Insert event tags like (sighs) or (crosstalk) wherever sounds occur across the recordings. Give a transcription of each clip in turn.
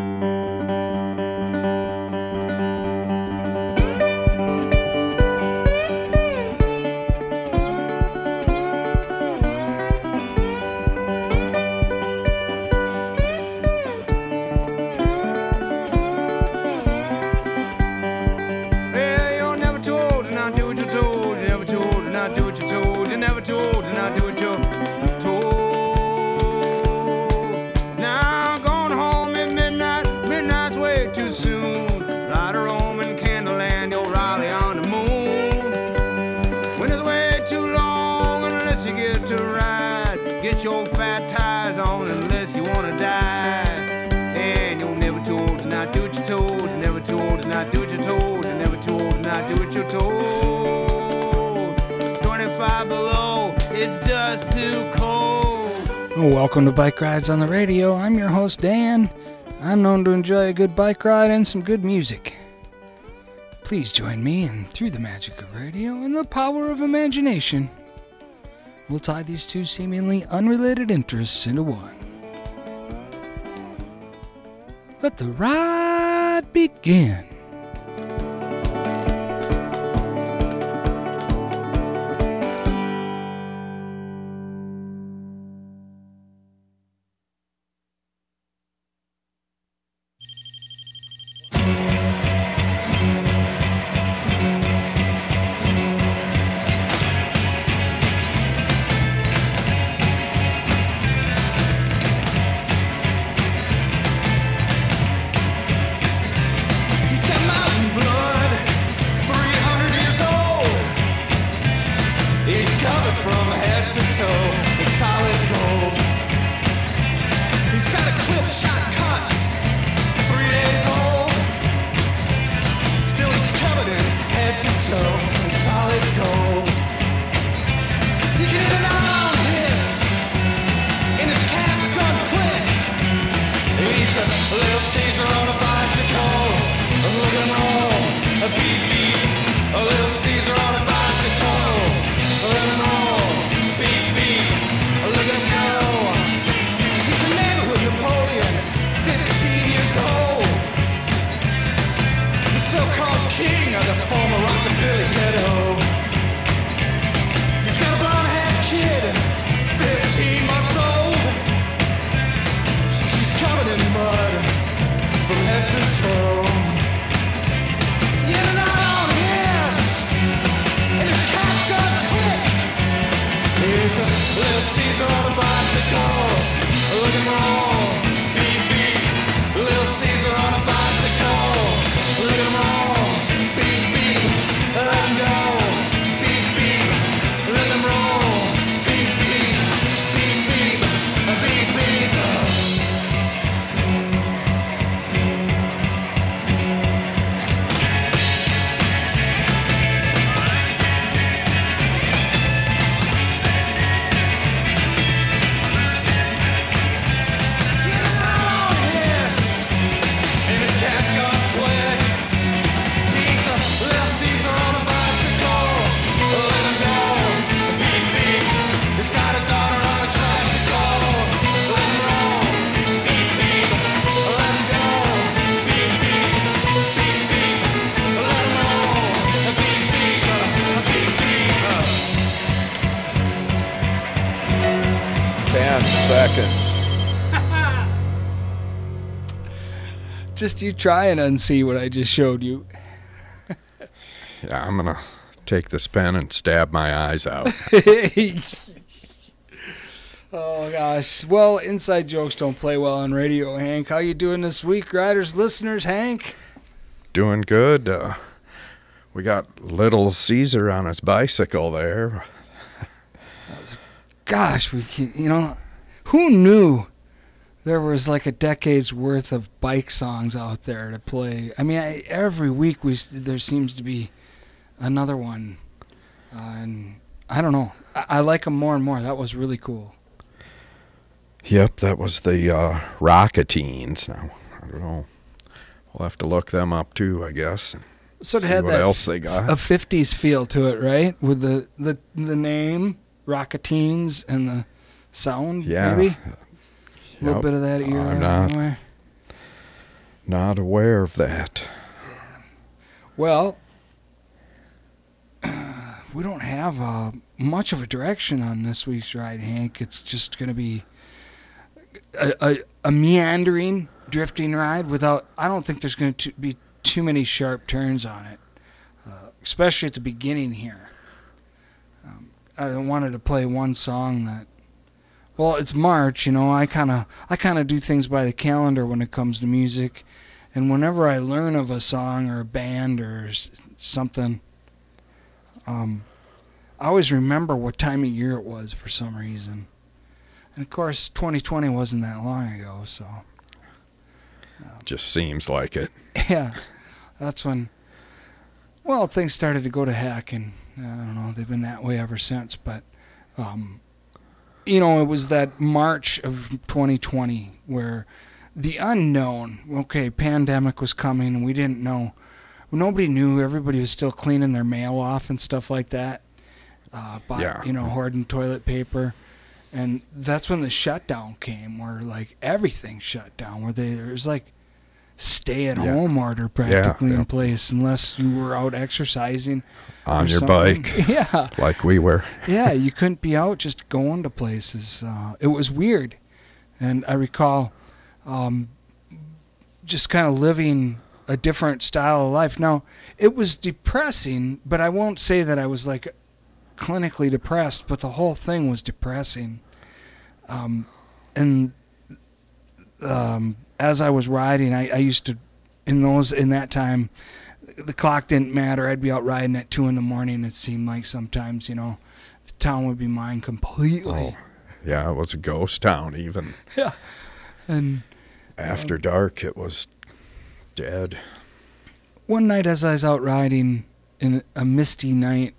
Well, Bike Rides on the Radio. I'm your host, Dan. I'm known to enjoy a good bike ride and some good music. Please join me in Through the Magic of Radio and the Power of Imagination. We'll tie these two seemingly unrelated interests into one. Let the ride begin. Just you try and unsee what I just showed you. Yeah, (laughs) I'm gonna take this pen and stab my eyes out. (laughs) oh gosh. Well, inside jokes don't play well on radio, Hank. How you doing this week, riders, listeners, Hank? Doing good. Uh, we got little Caesar on his bicycle there. Gosh, we can, you know, who knew there was like a decade's worth of bike songs out there to play? I mean, I, every week we there seems to be another one, uh, and I don't know. I, I like them more and more. That was really cool. Yep, that was the uh, Rakateens. Now I don't know. We'll have to look them up too, I guess. So it had what that else they got. a '50s feel to it, right? With the the the name Rakateens and the sound, Yeah. maybe a little Yep. bit of that era. I'm not- anyway. Not aware of that. Well, (sighs) we don't have uh, much of a direction on this week's ride, Hank. It's just going to be a, a, a meandering, drifting ride without. I don't think there's going to be too many sharp turns on it, uh, especially at the beginning here. Um, I wanted to play one song that. Well, it's March, you know. I kind of I kind of do things by the calendar when it comes to music, and whenever I learn of a song or a band or s- something, um, I always remember what time of year it was for some reason. And of course, 2020 wasn't that long ago, so Just seems like it. (laughs) yeah, that's when. Well, things started to go to heck, and I don't know. They've been that way ever since. But, um, you know, it was that March of 2020 where the unknown. Okay, pandemic was coming, and we didn't know. Nobody knew. Everybody was still cleaning their mail off and stuff like that. Uh, bought, Yeah. you know, hoarding toilet paper. And that's when the shutdown came, where like everything shut down, where they, there was like stay at home order practically yeah. in place unless you were out exercising On your something. bike, (laughs) Yeah, like we were. yeah, you (laughs) couldn't be out just going to places. Uh, it was weird, and I recall um, just kind of living a different style of life. Now it was depressing, but I won't say that I was like clinically depressed. But the whole thing was depressing, um, and um, as I was riding, I, I used to in those in that time. The clock didn't matter. I'd be out riding at two in the morning. It seemed like sometimes, you know, the town would be mine completely. Oh, yeah, it was a ghost town. Even (laughs) Yeah. And after dark, it was dead. one night as I was out riding in a misty night,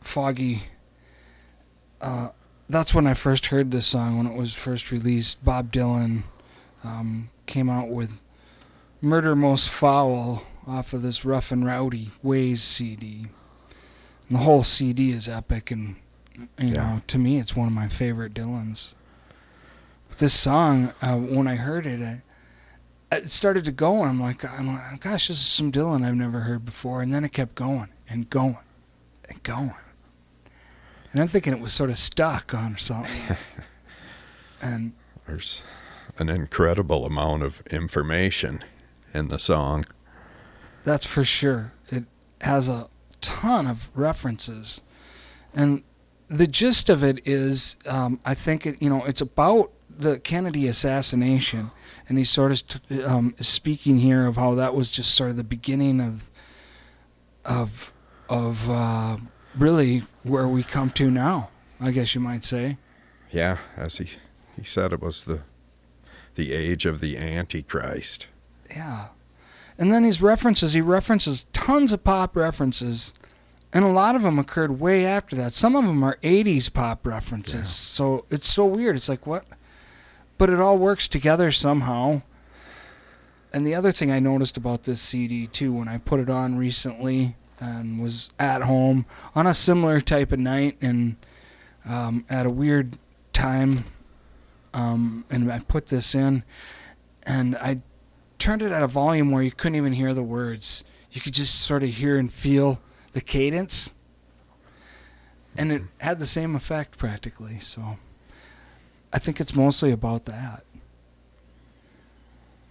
foggy, uh, that's when I first heard this song when it was first released. Bob Dylan um, came out with Murder Most Foul off of this Rough and Rowdy Ways CD. And the whole CD is epic, and you Yeah. know, to me, it's one of my favorite Dylans. But this song, uh, when I heard it, I, it started to go, and I'm like, I'm like, gosh, this is some Dylan I've never heard before. And then it kept going and going and going. And I'm thinking it was sort of stuck on something. (laughs) and There's an incredible amount of information in the song. that's for sure. It has a ton of references. And the gist of it is, um, I think, it, you know, it's about the Kennedy assassination. And he's sort of um, speaking here of how that was just sort of the beginning of, of, of uh, really where we come to now, I guess you might say. Yeah, as he he said, it was the the age of the Antichrist. Yeah. And then his references, he references tons of pop references. And a lot of them occurred way after that. Some of them are 80s pop references. So it's so weird. It's like, what? But it all works together somehow. And the other thing I noticed about this CD, too, when I put it on recently and was at home on a similar type of night and um, at a weird time, um, and I put this in, and I turned it at a volume where you couldn't even hear the words. You could just sort of hear and feel the cadence. And it had the same effect practically. So I think it's mostly about that.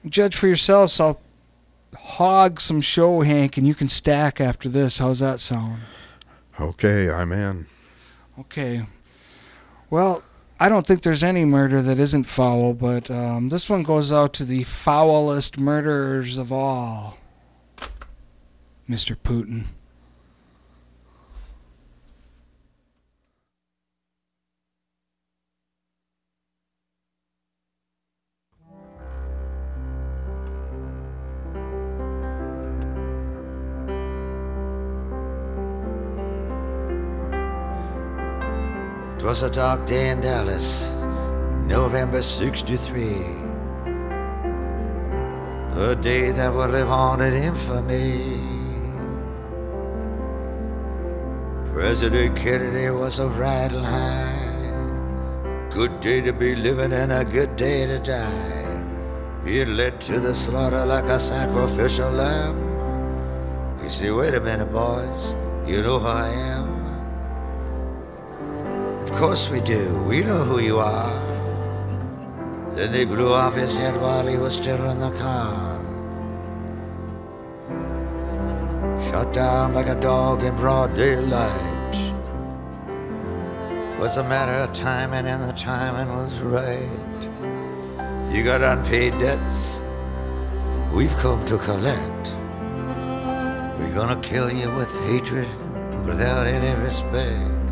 Judge for yourselves. I'll hog some show, Hank, and you can stack after this. How's that sound? Okay, I'm in. Okay. Well, I don't think there's any murder that isn't foul, but um, this one goes out to the foulest murderers of all, Mr. Putin. Twas a dark day in Dallas, November 63. A day that will live on in infamy. President Kennedy was a riding high. Good day to be living and a good day to die. He led to the slaughter like a sacrificial lamb. He said, Wait a minute, boys, you know who I am? Of course we do, we know who you are. Then they blew off his head while he was still in the car. Shot down like a dog in broad daylight. Was a matter of timing, and the timing was right. You got unpaid debts. We've come to collect. We're gonna kill you with hatred without any respect.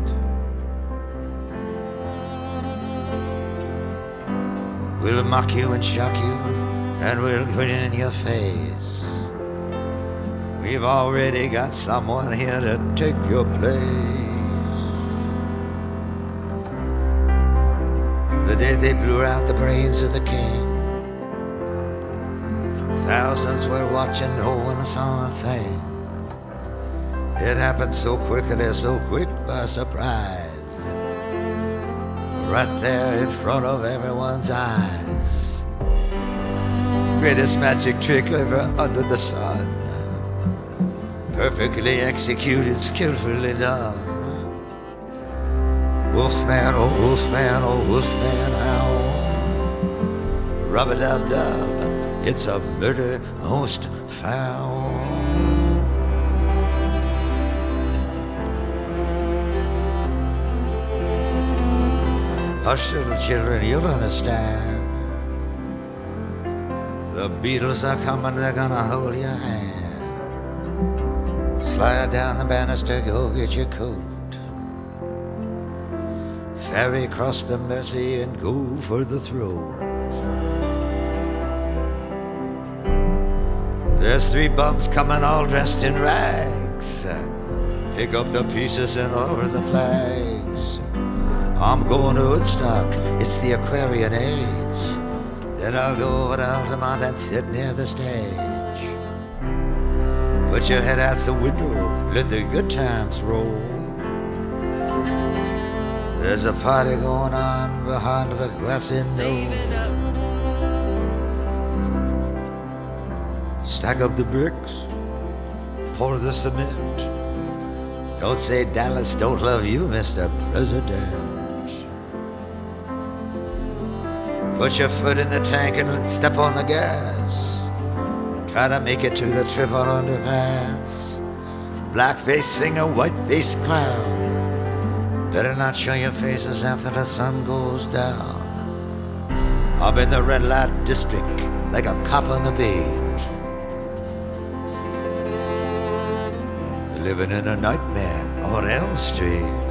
We'll mock you and shock you, and we'll grin in your face. We've already got someone here to take your place. The day they blew out the brains of the king, thousands were watching, no one saw a thing. It happened so quickly, so quick by surprise right there in front of everyone's eyes. Greatest magic trick ever under the sun. Perfectly executed, skillfully done. Wolfman, oh wolfman, oh wolfman, how? Rub a dub dub, it's a murder most foul. Hush, little children, you'll understand. The Beatles are coming, they're gonna hold your hand. Slide down the banister, go get your coat. Ferry across the Mersey and go for the throat. There's three bumps coming all dressed in rags. Pick up the pieces and over the flags. I'm going to Woodstock, it's the Aquarian age. Then I'll go over to Altamont and sit near the stage. Put your head out the window, let the good times roll. There's a party going on behind the grassy knoll. Stack up the bricks, pour the cement. Don't say Dallas don't love you, Mr. President. Put your foot in the tank and step on the gas. Try to make it to the triple underpass. Blackface singer, whiteface clown. Better not show your faces after the sun goes down. I'm in the red light district like a cop on the beat. Living in a nightmare on Elm Street.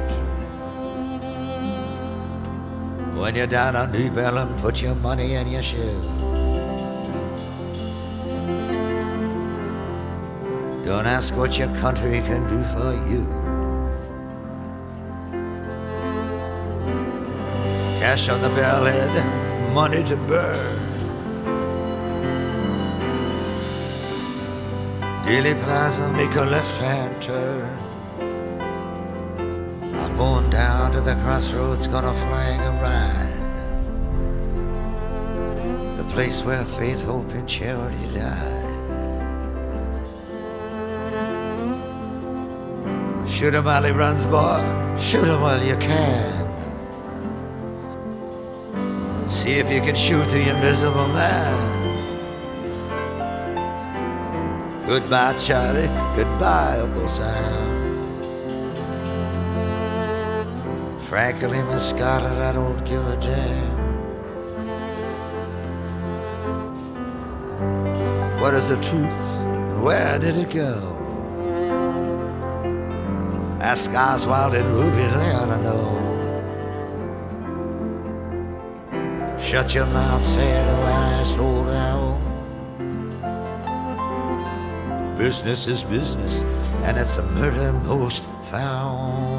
When you're down on New Bellum, put your money in your shoe. Don't ask what your country can do for you. Cash on the bellhead, money to burn. Dealey Plaza, make a left hand turn. Going down to the crossroads, gonna flag a ride. The place where faith, hope, and charity died. Shoot him while he runs, boy. Shoot him while you can. See if you can shoot the invisible man. Goodbye, Charlie. Goodbye, Uncle Sam. Frankly, Miss Scarlett, I don't give a damn. What is the truth? And where did it go? Ask Oswald and Ruby, ought to know. Shut your mouth, say the I slow down. Business is business, and it's a murder most found.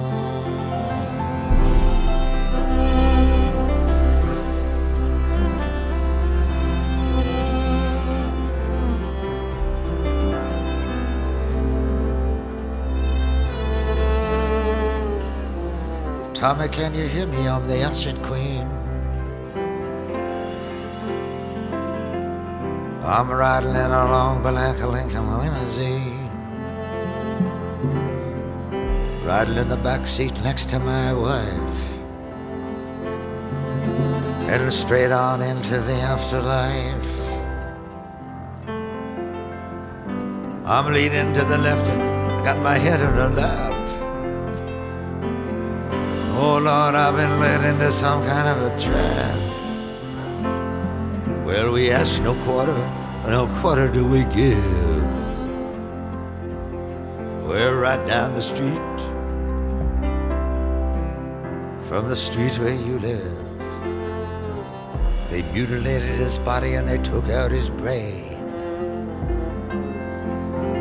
Tommy, can you hear me? I'm the Acid Queen. I'm riding in a long black Lincoln limousine. Riding in the back seat next to my wife. Heading straight on into the afterlife. I'm leaning to the left got my head in her lap. Lord, I've been led into some kind of a trap. Well, we ask no quarter, but no quarter do we give. We're right down the street from the street where you live. They mutilated his body and they took out his brain.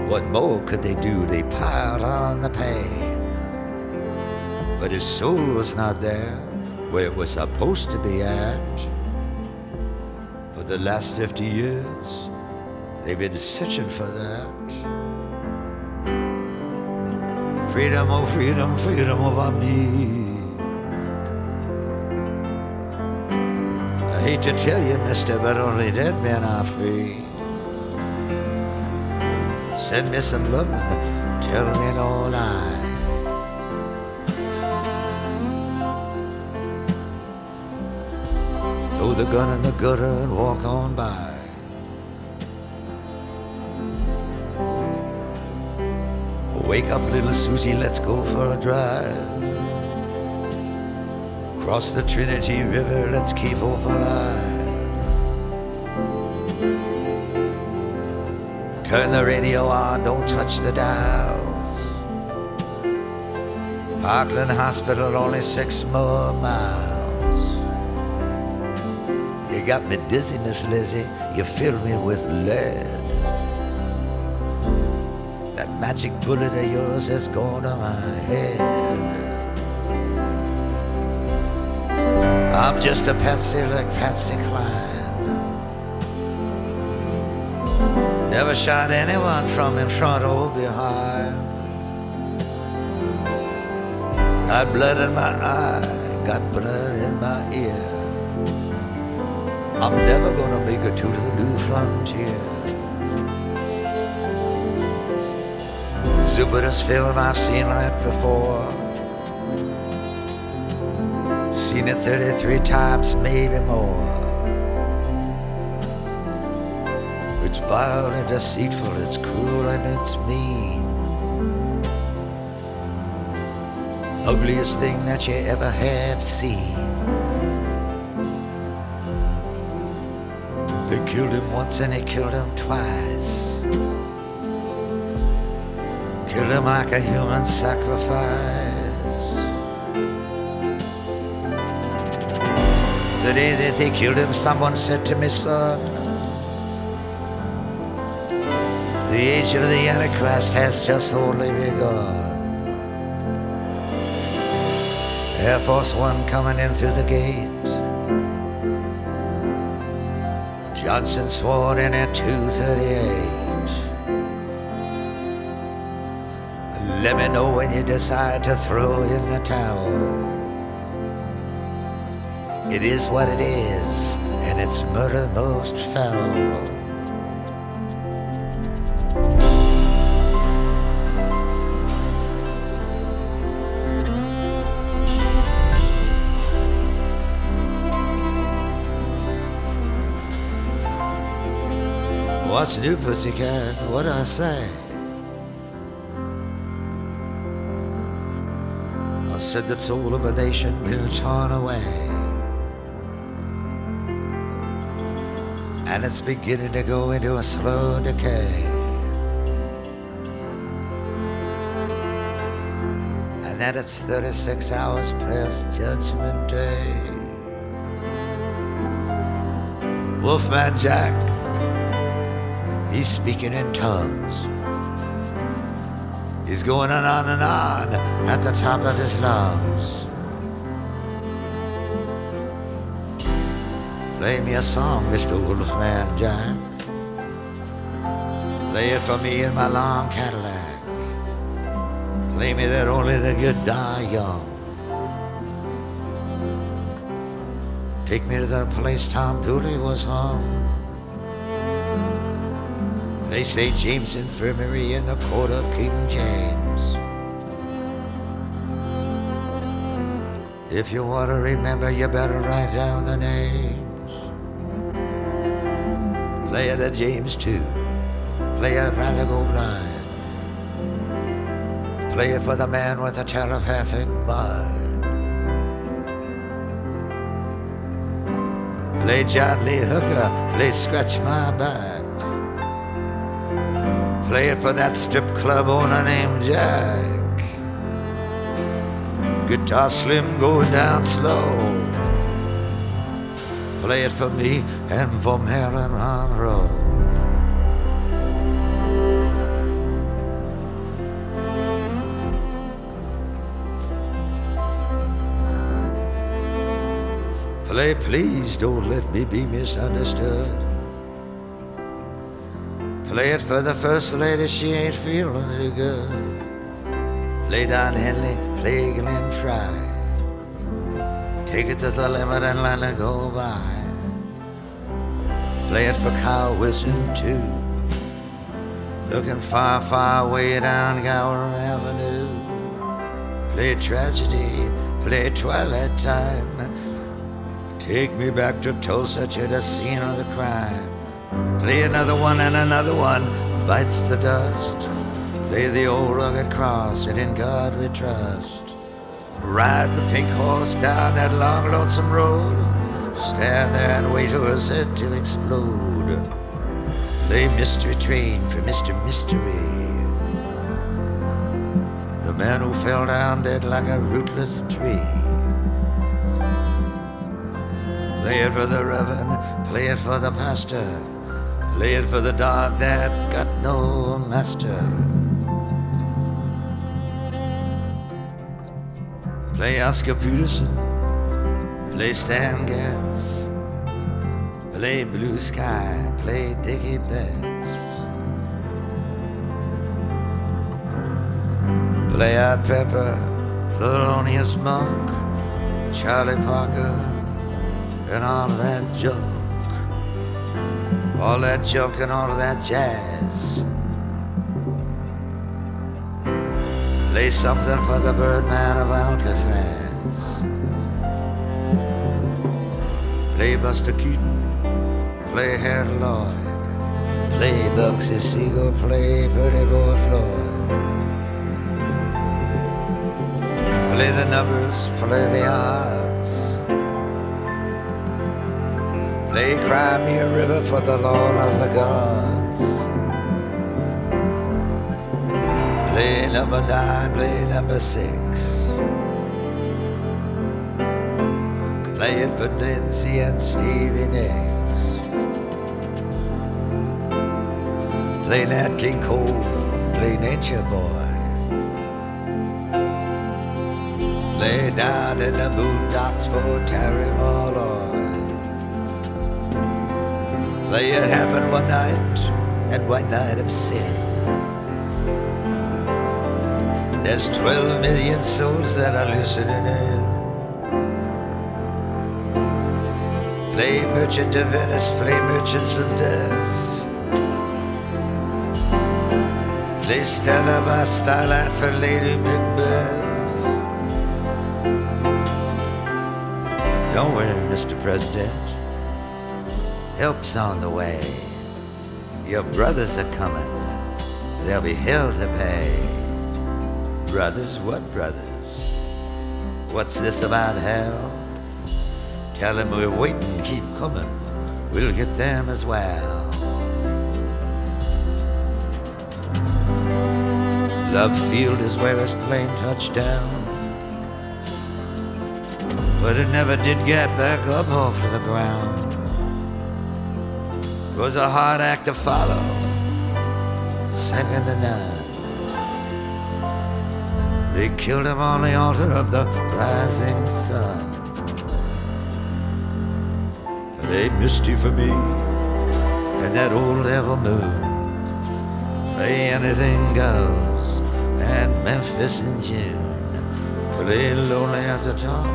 What more could they do? They piled on the pain. But his soul was not there where it was supposed to be at. For the last 50 years, they've been searching for that. Freedom, oh freedom, freedom of over me. I hate to tell you, mister, but only dead men are free. Send me some loving, tell me no lie. The gun in the gutter and walk on by. Wake up, little Susie, let's go for a drive. Cross the Trinity River, let's keep hope alive. Turn the radio on, don't touch the dials. Parkland Hospital, only six more miles. You got me dizzy, Miss Lizzie, you fill me with lead. That magic bullet of yours has gone to my head. I'm just a patsy like Patsy Cline. Never shot anyone from in front or behind. Got blood in my eye, got blood I'm never gonna make it to the new frontier. Zapruder's film, I've seen that before. Seen it 33 times, maybe more. It's vile and deceitful, it's cruel and it's mean. Ugliest thing that you ever have seen. They killed him once and they killed him twice. Killed him like a human sacrifice. The day that they killed him, someone said to me, son, the age of the Antichrist has just only begun. Air Force One coming in through the gate. Johnson sworn in at 238. Let me know when you decide to throw in the towel. It is what it is, and it's murder most foul. What's new, pussycat? What I say? I said the soul of a nation been torn away. And it's beginning to go into a slow decay. And that it's 36 hours past Judgment Day. Wolfman Jack He's speaking in tongues. He's going on and on at the top of his lungs. Play me a song, Mr. Wolfman Jack. Play it for me in my long Cadillac. Play me that only the good die young. Take me to the place Tom Dooley was hung. Play St. James Infirmary in the court of King James. If you want to remember, you better write down the names. Play it Etta James 2. Play it rather go blind. Play it for the man with a telepathic mind. Play John Lee Hooker, play Scratch My Back. Play it for that strip club owner named Jack. Guitar slim going down slow. Play it for me and for Marilyn Monroe. Play, please don't let me be misunderstood. Play it for the first lady, she ain't feeling too good. Play Don Henley, play Glenn Frey. Take it to the limit and let it go by. Play it for Kyle Wilson too. Looking far, far way down Gower Avenue. Play tragedy, play twilight time. Take me back to Tulsa to the scene of the crime. Play another one and another one bites the dust. Play the old rugged cross and in God we trust. Ride the pink horse down that long lonesome road. Stand there and wait for head to explode. Play Mystery Train for Mr. Mystery. The man who fell down dead like a rootless tree. Play it for the reverend, play it for the pastor, play it for the dog that got no master. Play Oscar Peterson, play Stan Getz, play Blue Sky, play Dickey Betts. Play Art Pepper, Thelonious Monk, Charlie Parker, and all that junk. All that junk and all of that jazz. Play something for the Birdman of Alcatraz. Play Buster Keaton, play Harold Lloyd, play Bugsy Siegel, play Pretty Boy Floyd. Play the numbers, play the odds. Play Cry Me a River for the Lord of the Gods. Play number nine, play number six. Play it for Nancy and Stevie Nicks. Play Nat King Cole, play Nature Boy. Lay down in the boondocks for Terry Malloy. Play it happened one night, and one night of sin. There's 12 million souls that are listening in. Play Merchant of Venice, play Merchants of Death. Play Stella by Starlight for Lady Macbeth. Don't worry, Mr. President. Help's on the way. Your brothers are coming. There'll be hell to pay. Brothers, what brothers? What's this about hell? Tell them we're waiting, keep coming. We'll get them as well. Love Field is where his plane touched down. But it never did get back up off the ground. It was a hard act to follow, second to none. They killed him on the altar of the rising sun. But they misty for me and that old devil moon. Play anything goes and Memphis in June. Play lonely at the top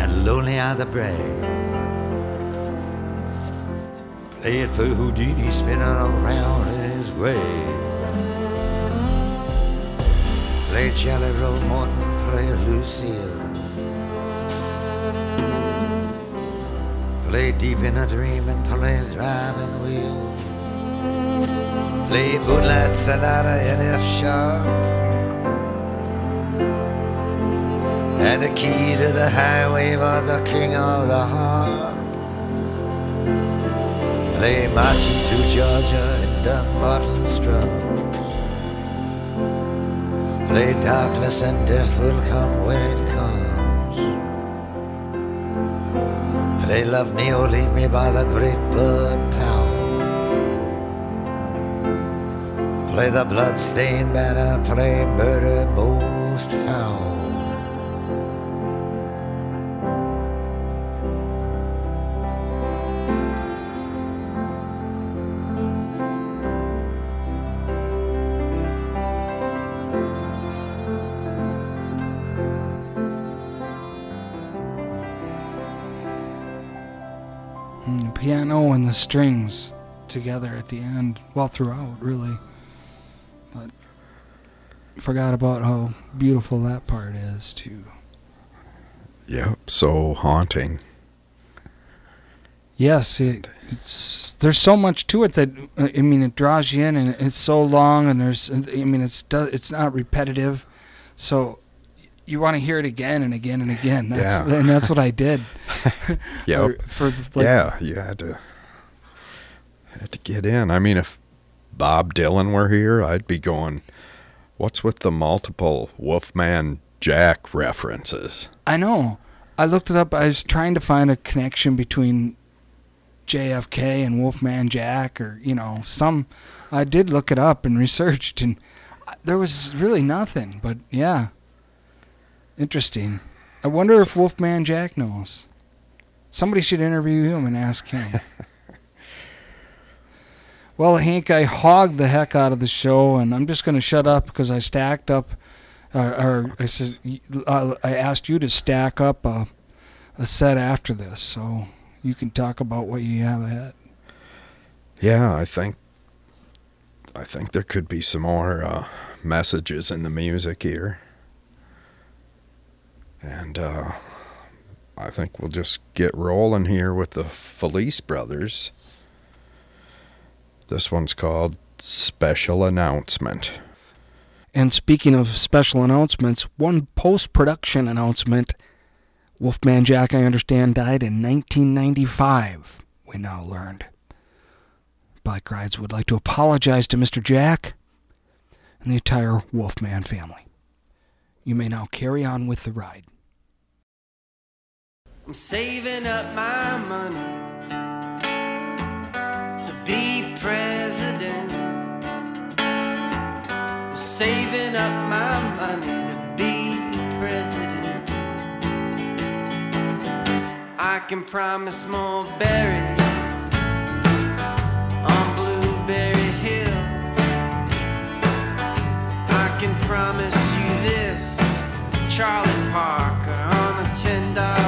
and lonely are the brave. Played for Houdini spinning around in his grave. Play Jelly Roll Morton, play Lucille. Play deep in a dream and play driving wheel. Play Moonlight Sonata in F sharp. And the key to the highway was the king of the harp. Play marching through Georgia in Dumbarton drums. Play darkness and death will come when it comes. Play love me or leave me by the great bird town. Play the blood-stained banner, play murder most foul. The strings together at the end. Well, throughout, really. But forgot about how beautiful that part is, too. Yep, so haunting. Yes, it, it's there's so much to it that uh, I mean it draws you in, and it's so long, and there's I mean it's it's not repetitive, so you want to hear it again and again and again. That's Yeah. and that's what I did. (laughs) (laughs) Yep. Or For like, yeah, you had to to get in. I mean, if Bob Dylan were here, I'd be going, "What's with the multiple Wolfman Jack references?" I know. I looked it up. I was trying to find a connection between JFK and Wolfman Jack, or you know, some. I did look it up and researched, and there was really nothing. But yeah, interesting. I wonder if Wolfman Jack knows. Somebody should interview him and ask him. (laughs) well, Hank, I hogged the heck out of the show, and I'm just going to shut up because I stacked up uh, or I said uh, I asked you to stack up a, a set after this, so you can talk about what you have ahead. Yeah, I think I think there could be some more uh, messages in the music here, and uh, I think we'll just get rolling here with the Felice Brothers. This one's called Special Announcement. And speaking of special announcements, one post production announcement Wolfman Jack, I understand, died in 1995, we now learned. Bike Rides would like to apologize to Mr. Jack and the entire Wolfman family. You may now carry on with the ride. I'm saving up my money to be president. I'm saving up my money to be president. I can promise more berries on Blueberry Hill. I can promise you this, Charlie Parker on a ten dollar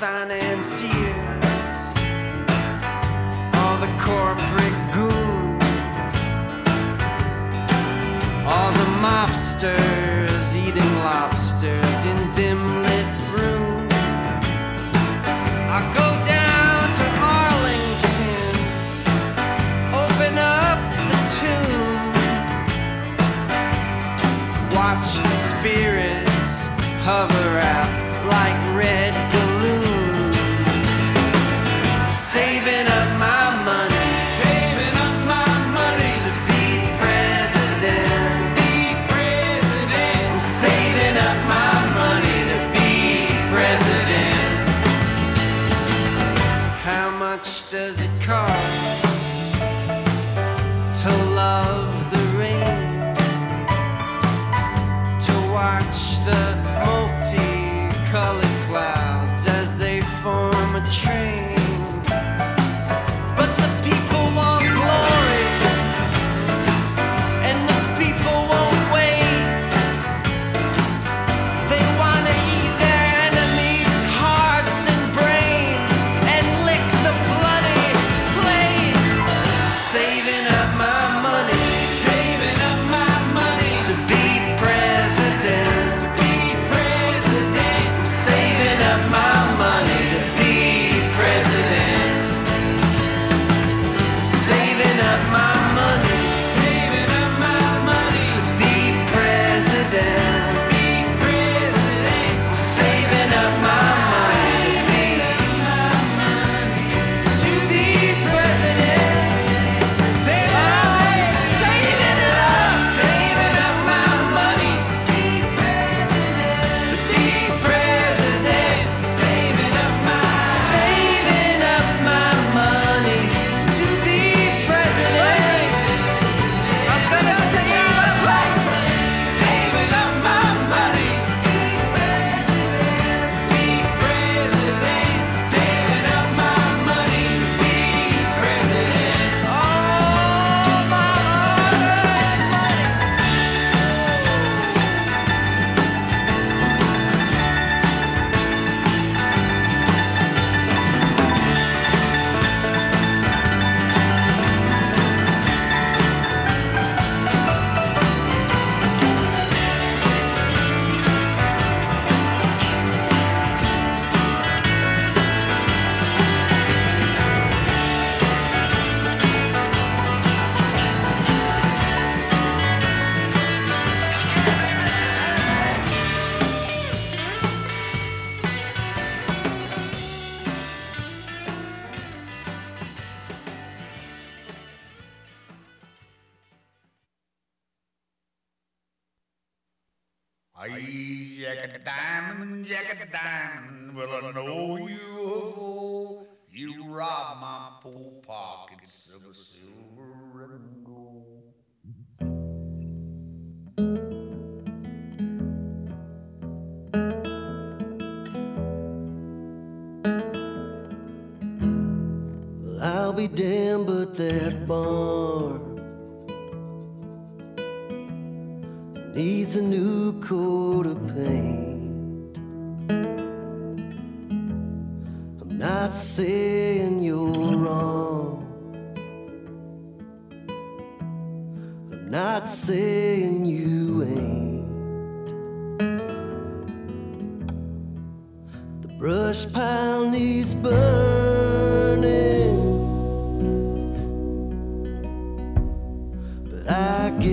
financiers, all the corporate goons, all the mobsters be damned but that barn needs a new coat of paint. I'm not saying you're wrong. I'm not saying you ain't. The brush pile needs burn.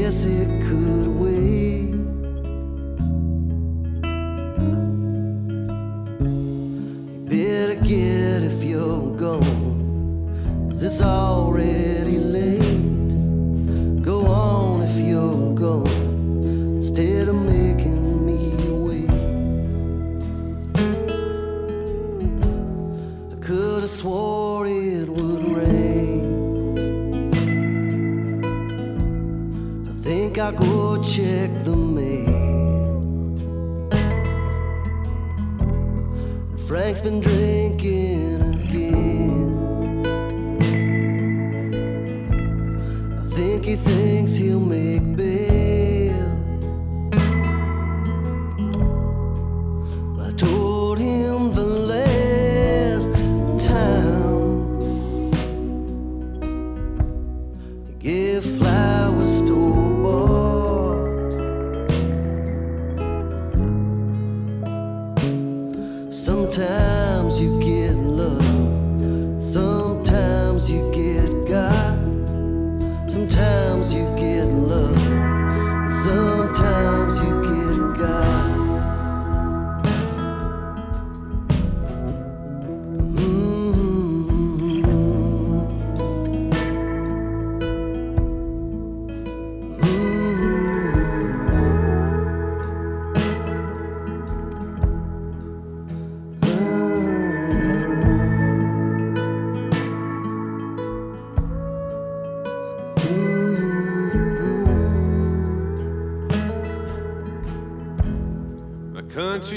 esse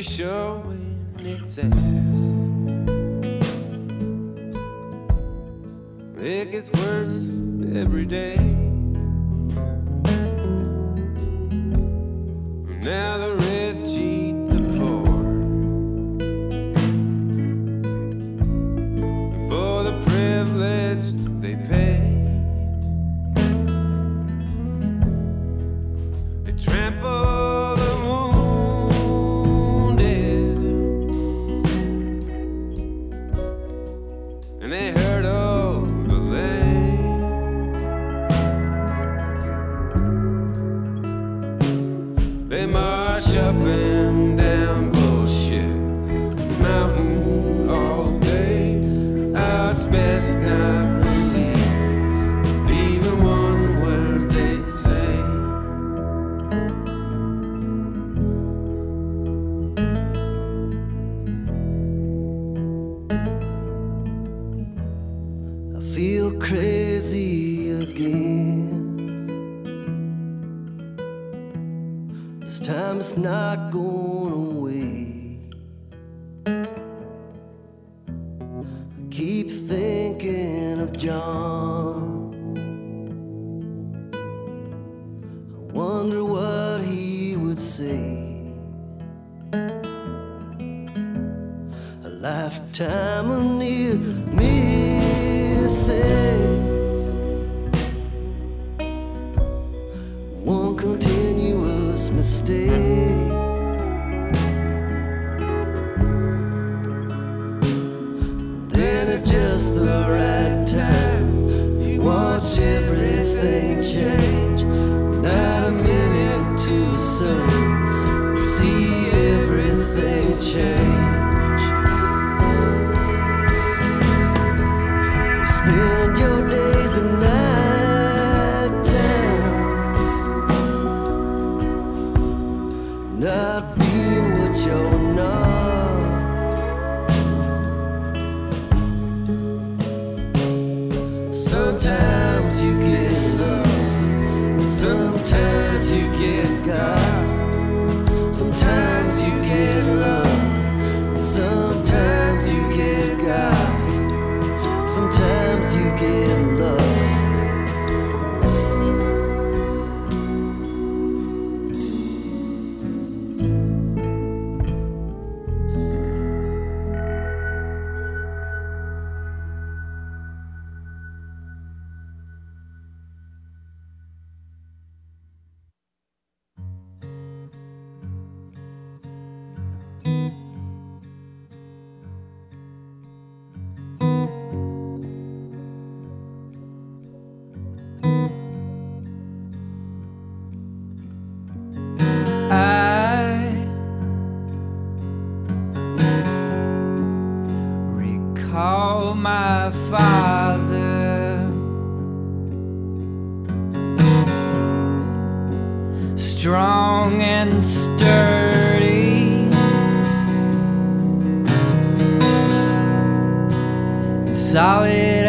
country sure its ass. Christmas Day. Then at just the right time, you watch everything change. Solid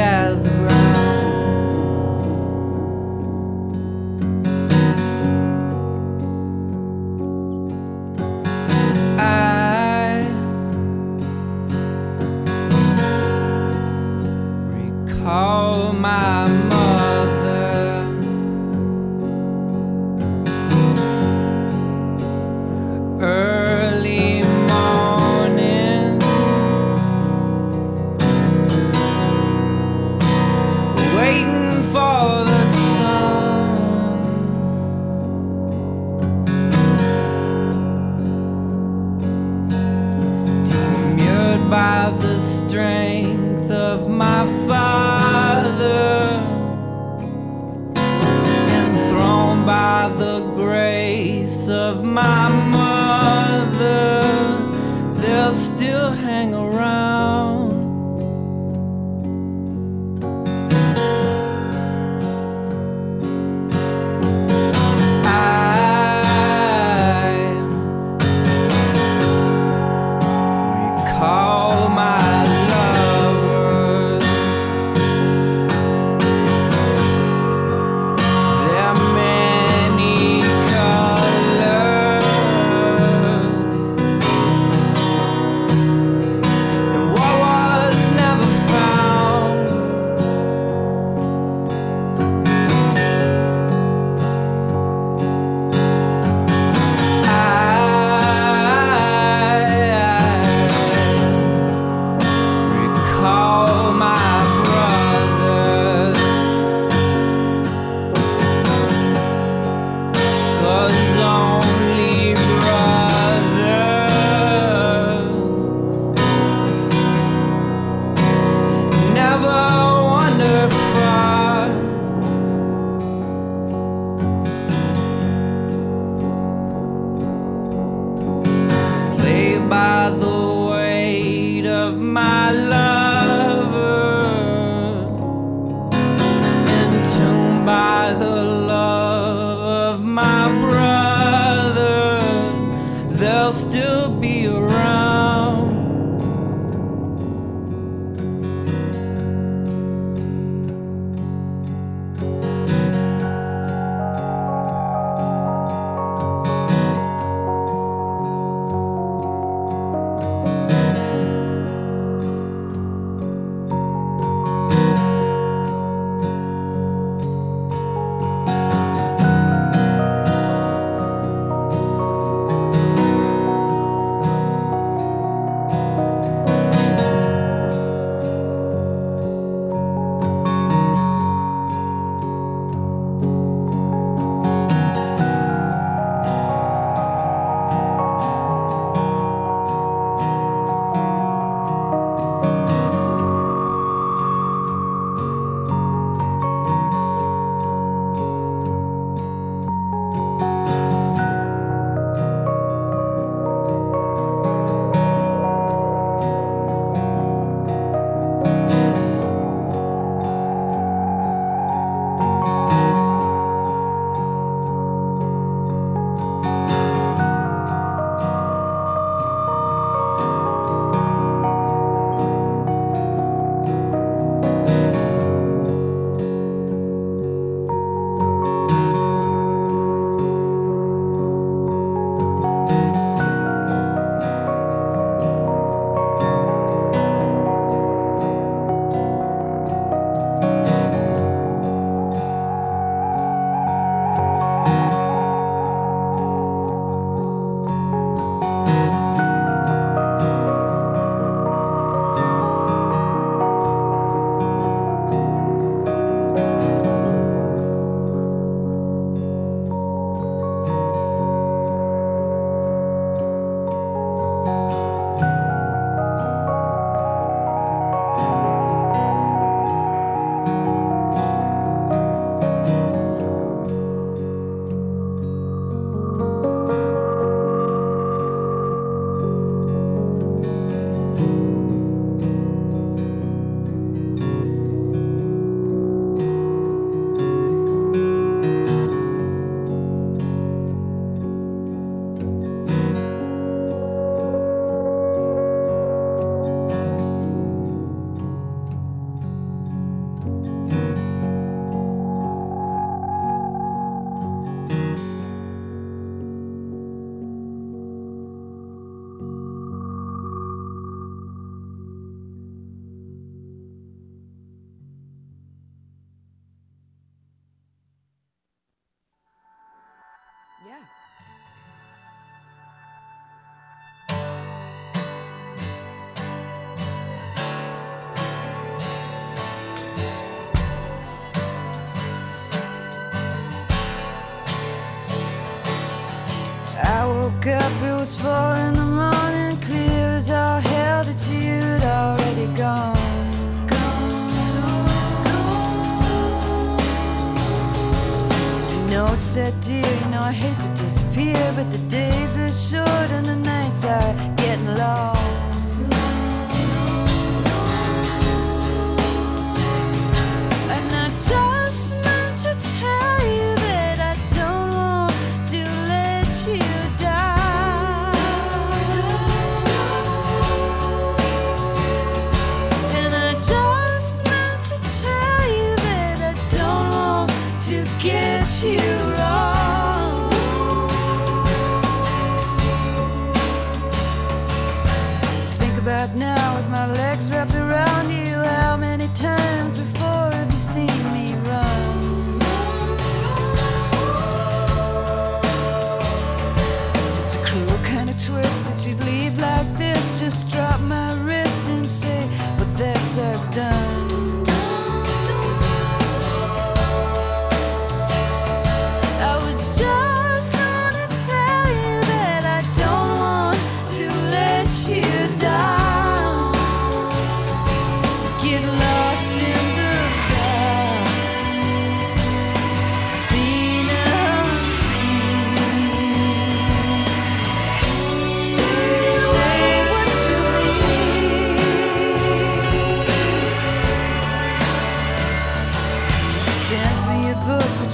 woke up, it was four in the morning, clear as all hell that you'd already gone. But you know it's said, dear, you know I hate to disappear, but the days are short and the nights are getting long.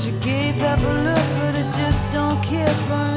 You gave up a look, but I just don't care for,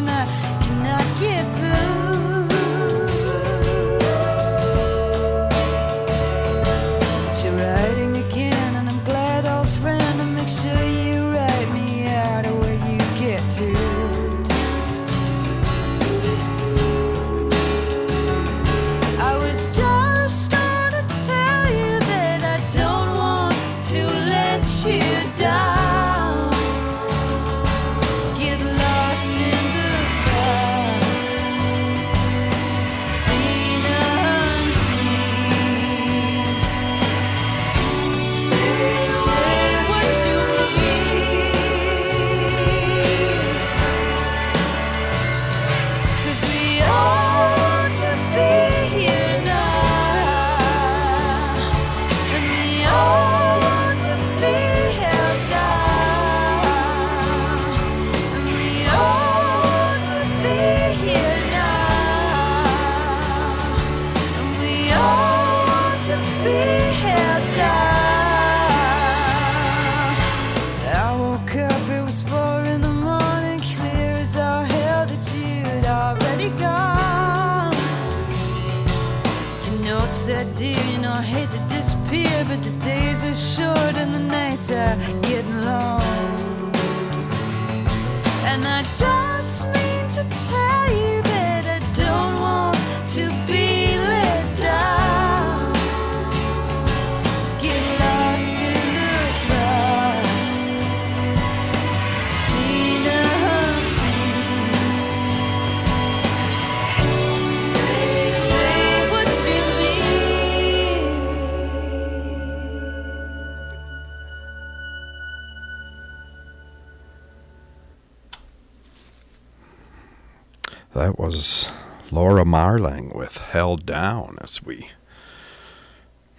That was Laura Marling with Held Down as we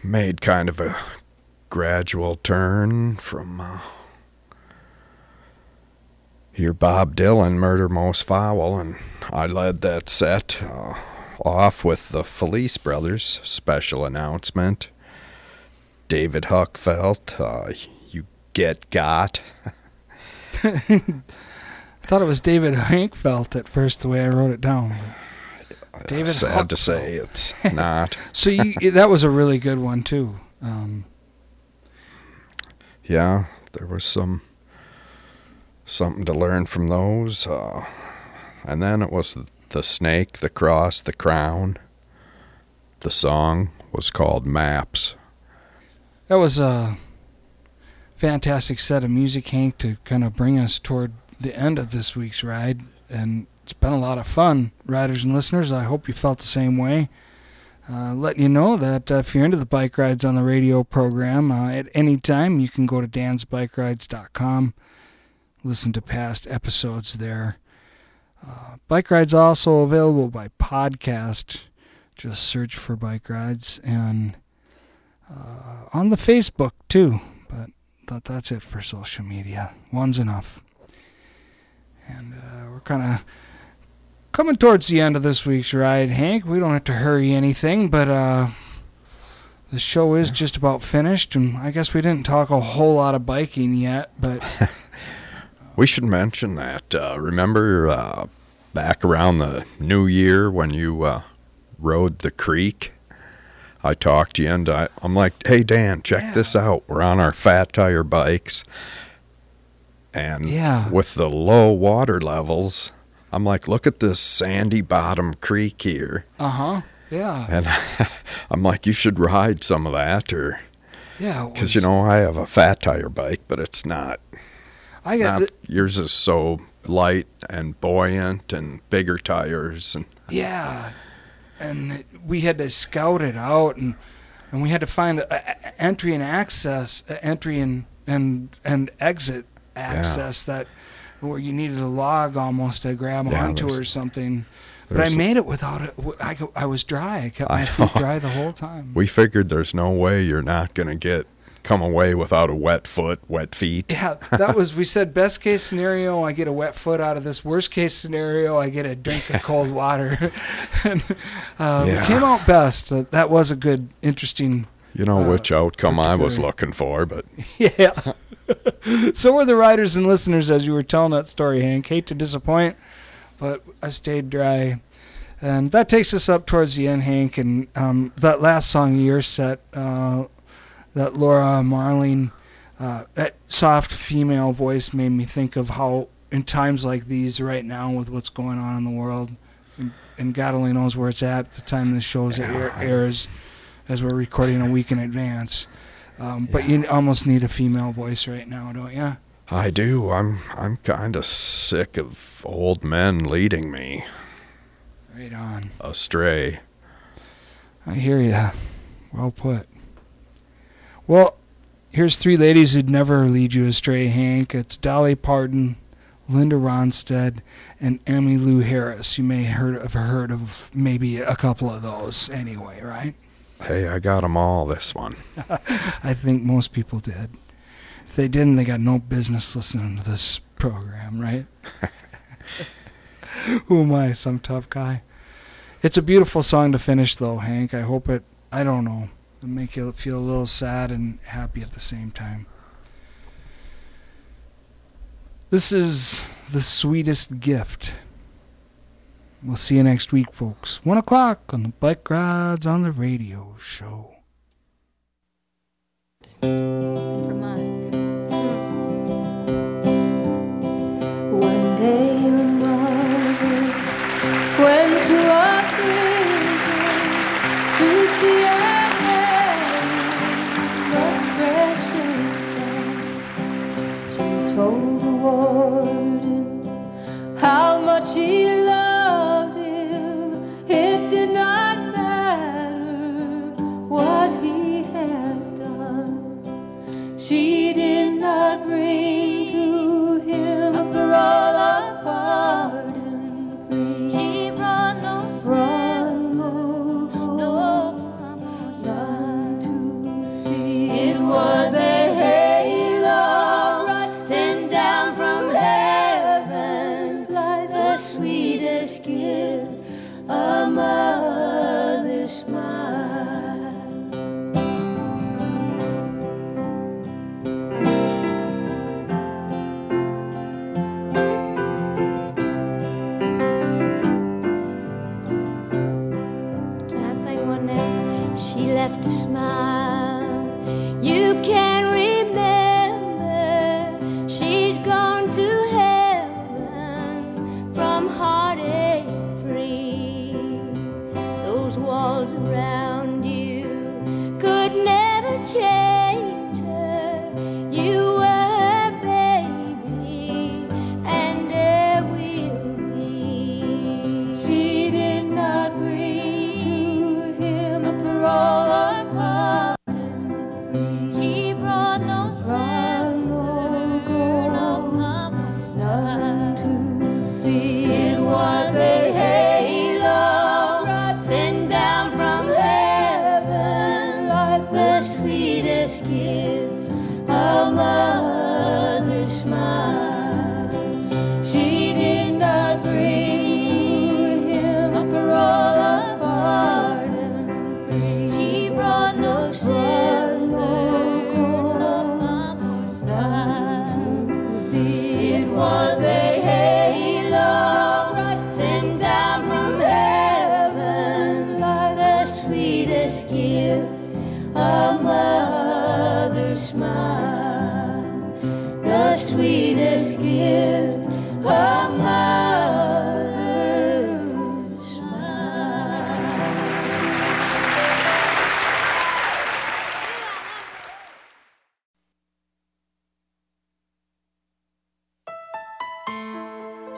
made kind of a gradual turn from uh, your Bob Dylan Murder Most Foul, and I led that set uh, off with the Felice Brothers special announcement. David Huckfelt, uh, you get got. (laughs) I thought it was David Hankfelt at first, the way I wrote it down. David Sad to say, it's not. (laughs) So you, that was a really good one too. Um, yeah, there was some something to learn from those. Uh, and then it was the snake, the cross, the crown. The song was called Maps. that was a fantastic set of music, Hank, to kind of bring us toward the end of this week's ride. And it's been a lot of fun, riders and listeners. I hope you felt the same way. Uh, letting you know that uh, if you're into the bike rides on the radio program, uh, at any time you can go to dansbikerides.com, listen to past episodes there. Uh, bike rides also available by podcast. Just search for bike rides and uh, on the Facebook too. But that, that's it for social media. One's enough. And uh, we're kind of coming towards the end of this week's ride, Hank. We don't have to hurry anything, but uh, the show is just about finished, and I guess we didn't talk a whole lot of biking yet, but (laughs) We should mention that. Uh, remember uh, back around the new year when you uh, rode the creek? I talked to you and I, I'm like, hey, Dan, check this out. We're on our fat tire bikes. And Yeah. with the low water levels, I'm like, look at this sandy bottom creek here. uh huh, yeah, And (laughs) I'm like, you should ride some of that or. yeah. Because, you know, I have a fat tire bike, but it's not I got not, yours is so light and buoyant and bigger tires and Yeah, and we had to scout it out, and and we had to find a, a- entry and access, a entry and and and exit access that where you needed a log almost to grab Yeah, onto or something. But I made it without it. I, I was dry. I kept I my feet dry the whole time. we figured there's no way you're not going to get come away without a wet foot, wet feet. Yeah, that was. We said best case scenario, I get a wet foot out of this. Worst case scenario, I get a drink of (laughs) cold water. (laughs) and uh, Yeah. it came out best. That that was a good, interesting You know Uh, which outcome I was looking for, but (laughs) Yeah. (laughs) so were the writers and listeners as you were telling that story, Hank. Hate to disappoint, but I stayed dry. And that takes us up towards the end, Hank. And um, that last song of your set, uh, that Laura Marling, uh, that soft female voice made me think of how, in times like these right now, with what's going on in the world, and, and God only knows where it's at at the time this show's air, airs, as we're recording a week in advance. Um, But you almost need a female voice right now, don't you? I do. I'm I'm kind of sick of old men leading me Right on. astray. I hear you. Well put. Well, here's three ladies who'd never lead you astray, Hank. It's Dolly Parton, Linda Ronstadt, and Emmy Lou Harris. You may heard have heard of maybe a couple of those anyway, right? Hey, I got 'em all this one. (laughs) I think most people did. If they didn't, they got no business listening to this program, right? (laughs) Who am I, some tough guy? It's a beautiful song to finish, though, Hank. I hope it, I don't know, make you feel a little sad and happy at the same time. This is the sweetest gift. We'll see you next week, folks. One o'clock on the Bike Rides on the Radio show. One day your mother went to a prison to see her the precious son. She told the warden how much she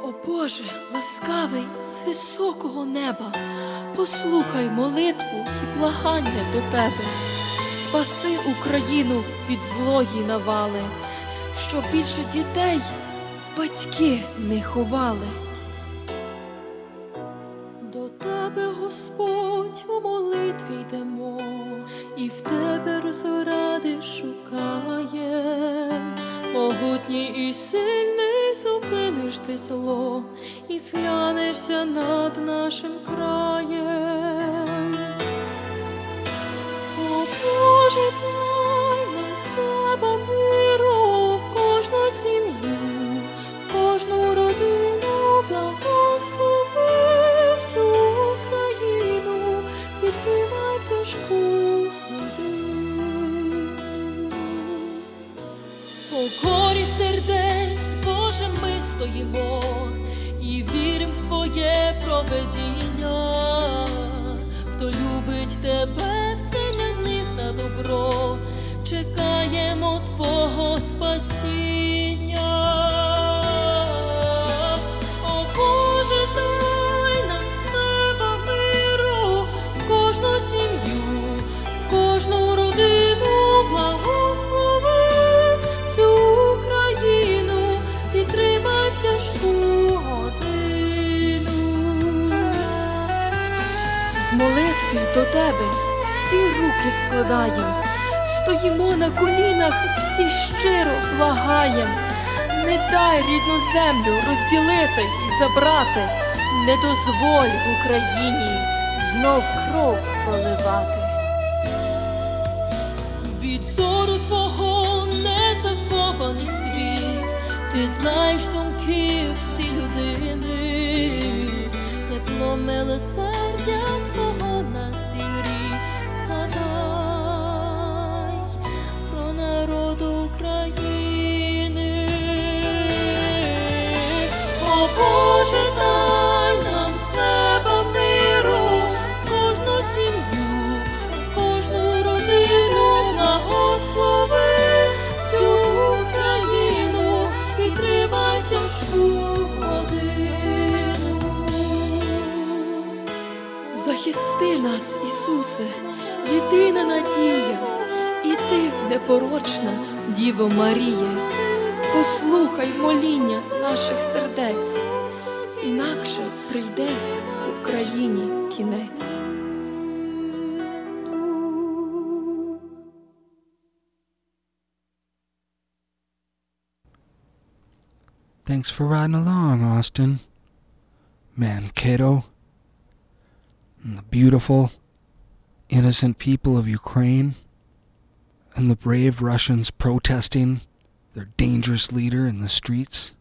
О Боже, ласкавий з високого неба, послухай молитву і благання до тебе. Спаси Україну від злої навали, щоб більше дітей батьки не ховали. До тебе, Господь, у молитві йдемо, і в тебе розради шукаєм. Могутній і сильний кисло і сглянешся над нашим краєм. Стоїмо і вірим в Твоє проведіння. Хто любить тебе, все для них на добро, чекаємо Твого тебе всі руки складаєм, стоїмо на колінах, всі щиро благаєм. Не дай рідну землю розділити і забрати, не дозволь в Україні знов кров проливати. Від зору твого не захований світ, ти знаєш думки всі людини, тепло милосердя свого на про України. О нам з неба миру в кожну кожну родину благослови всю Україну, підтримай тяжку годину. Захисти нас, Ісусе, єдина надія, непорочна Діво Марія. Послухай моління наших сердець, інакше прийде Україні кінець. Thanks for riding along, Austin. Mankato. And the beautiful, innocent people of Ukraine. And the brave Russians protesting their dangerous leader in the streets.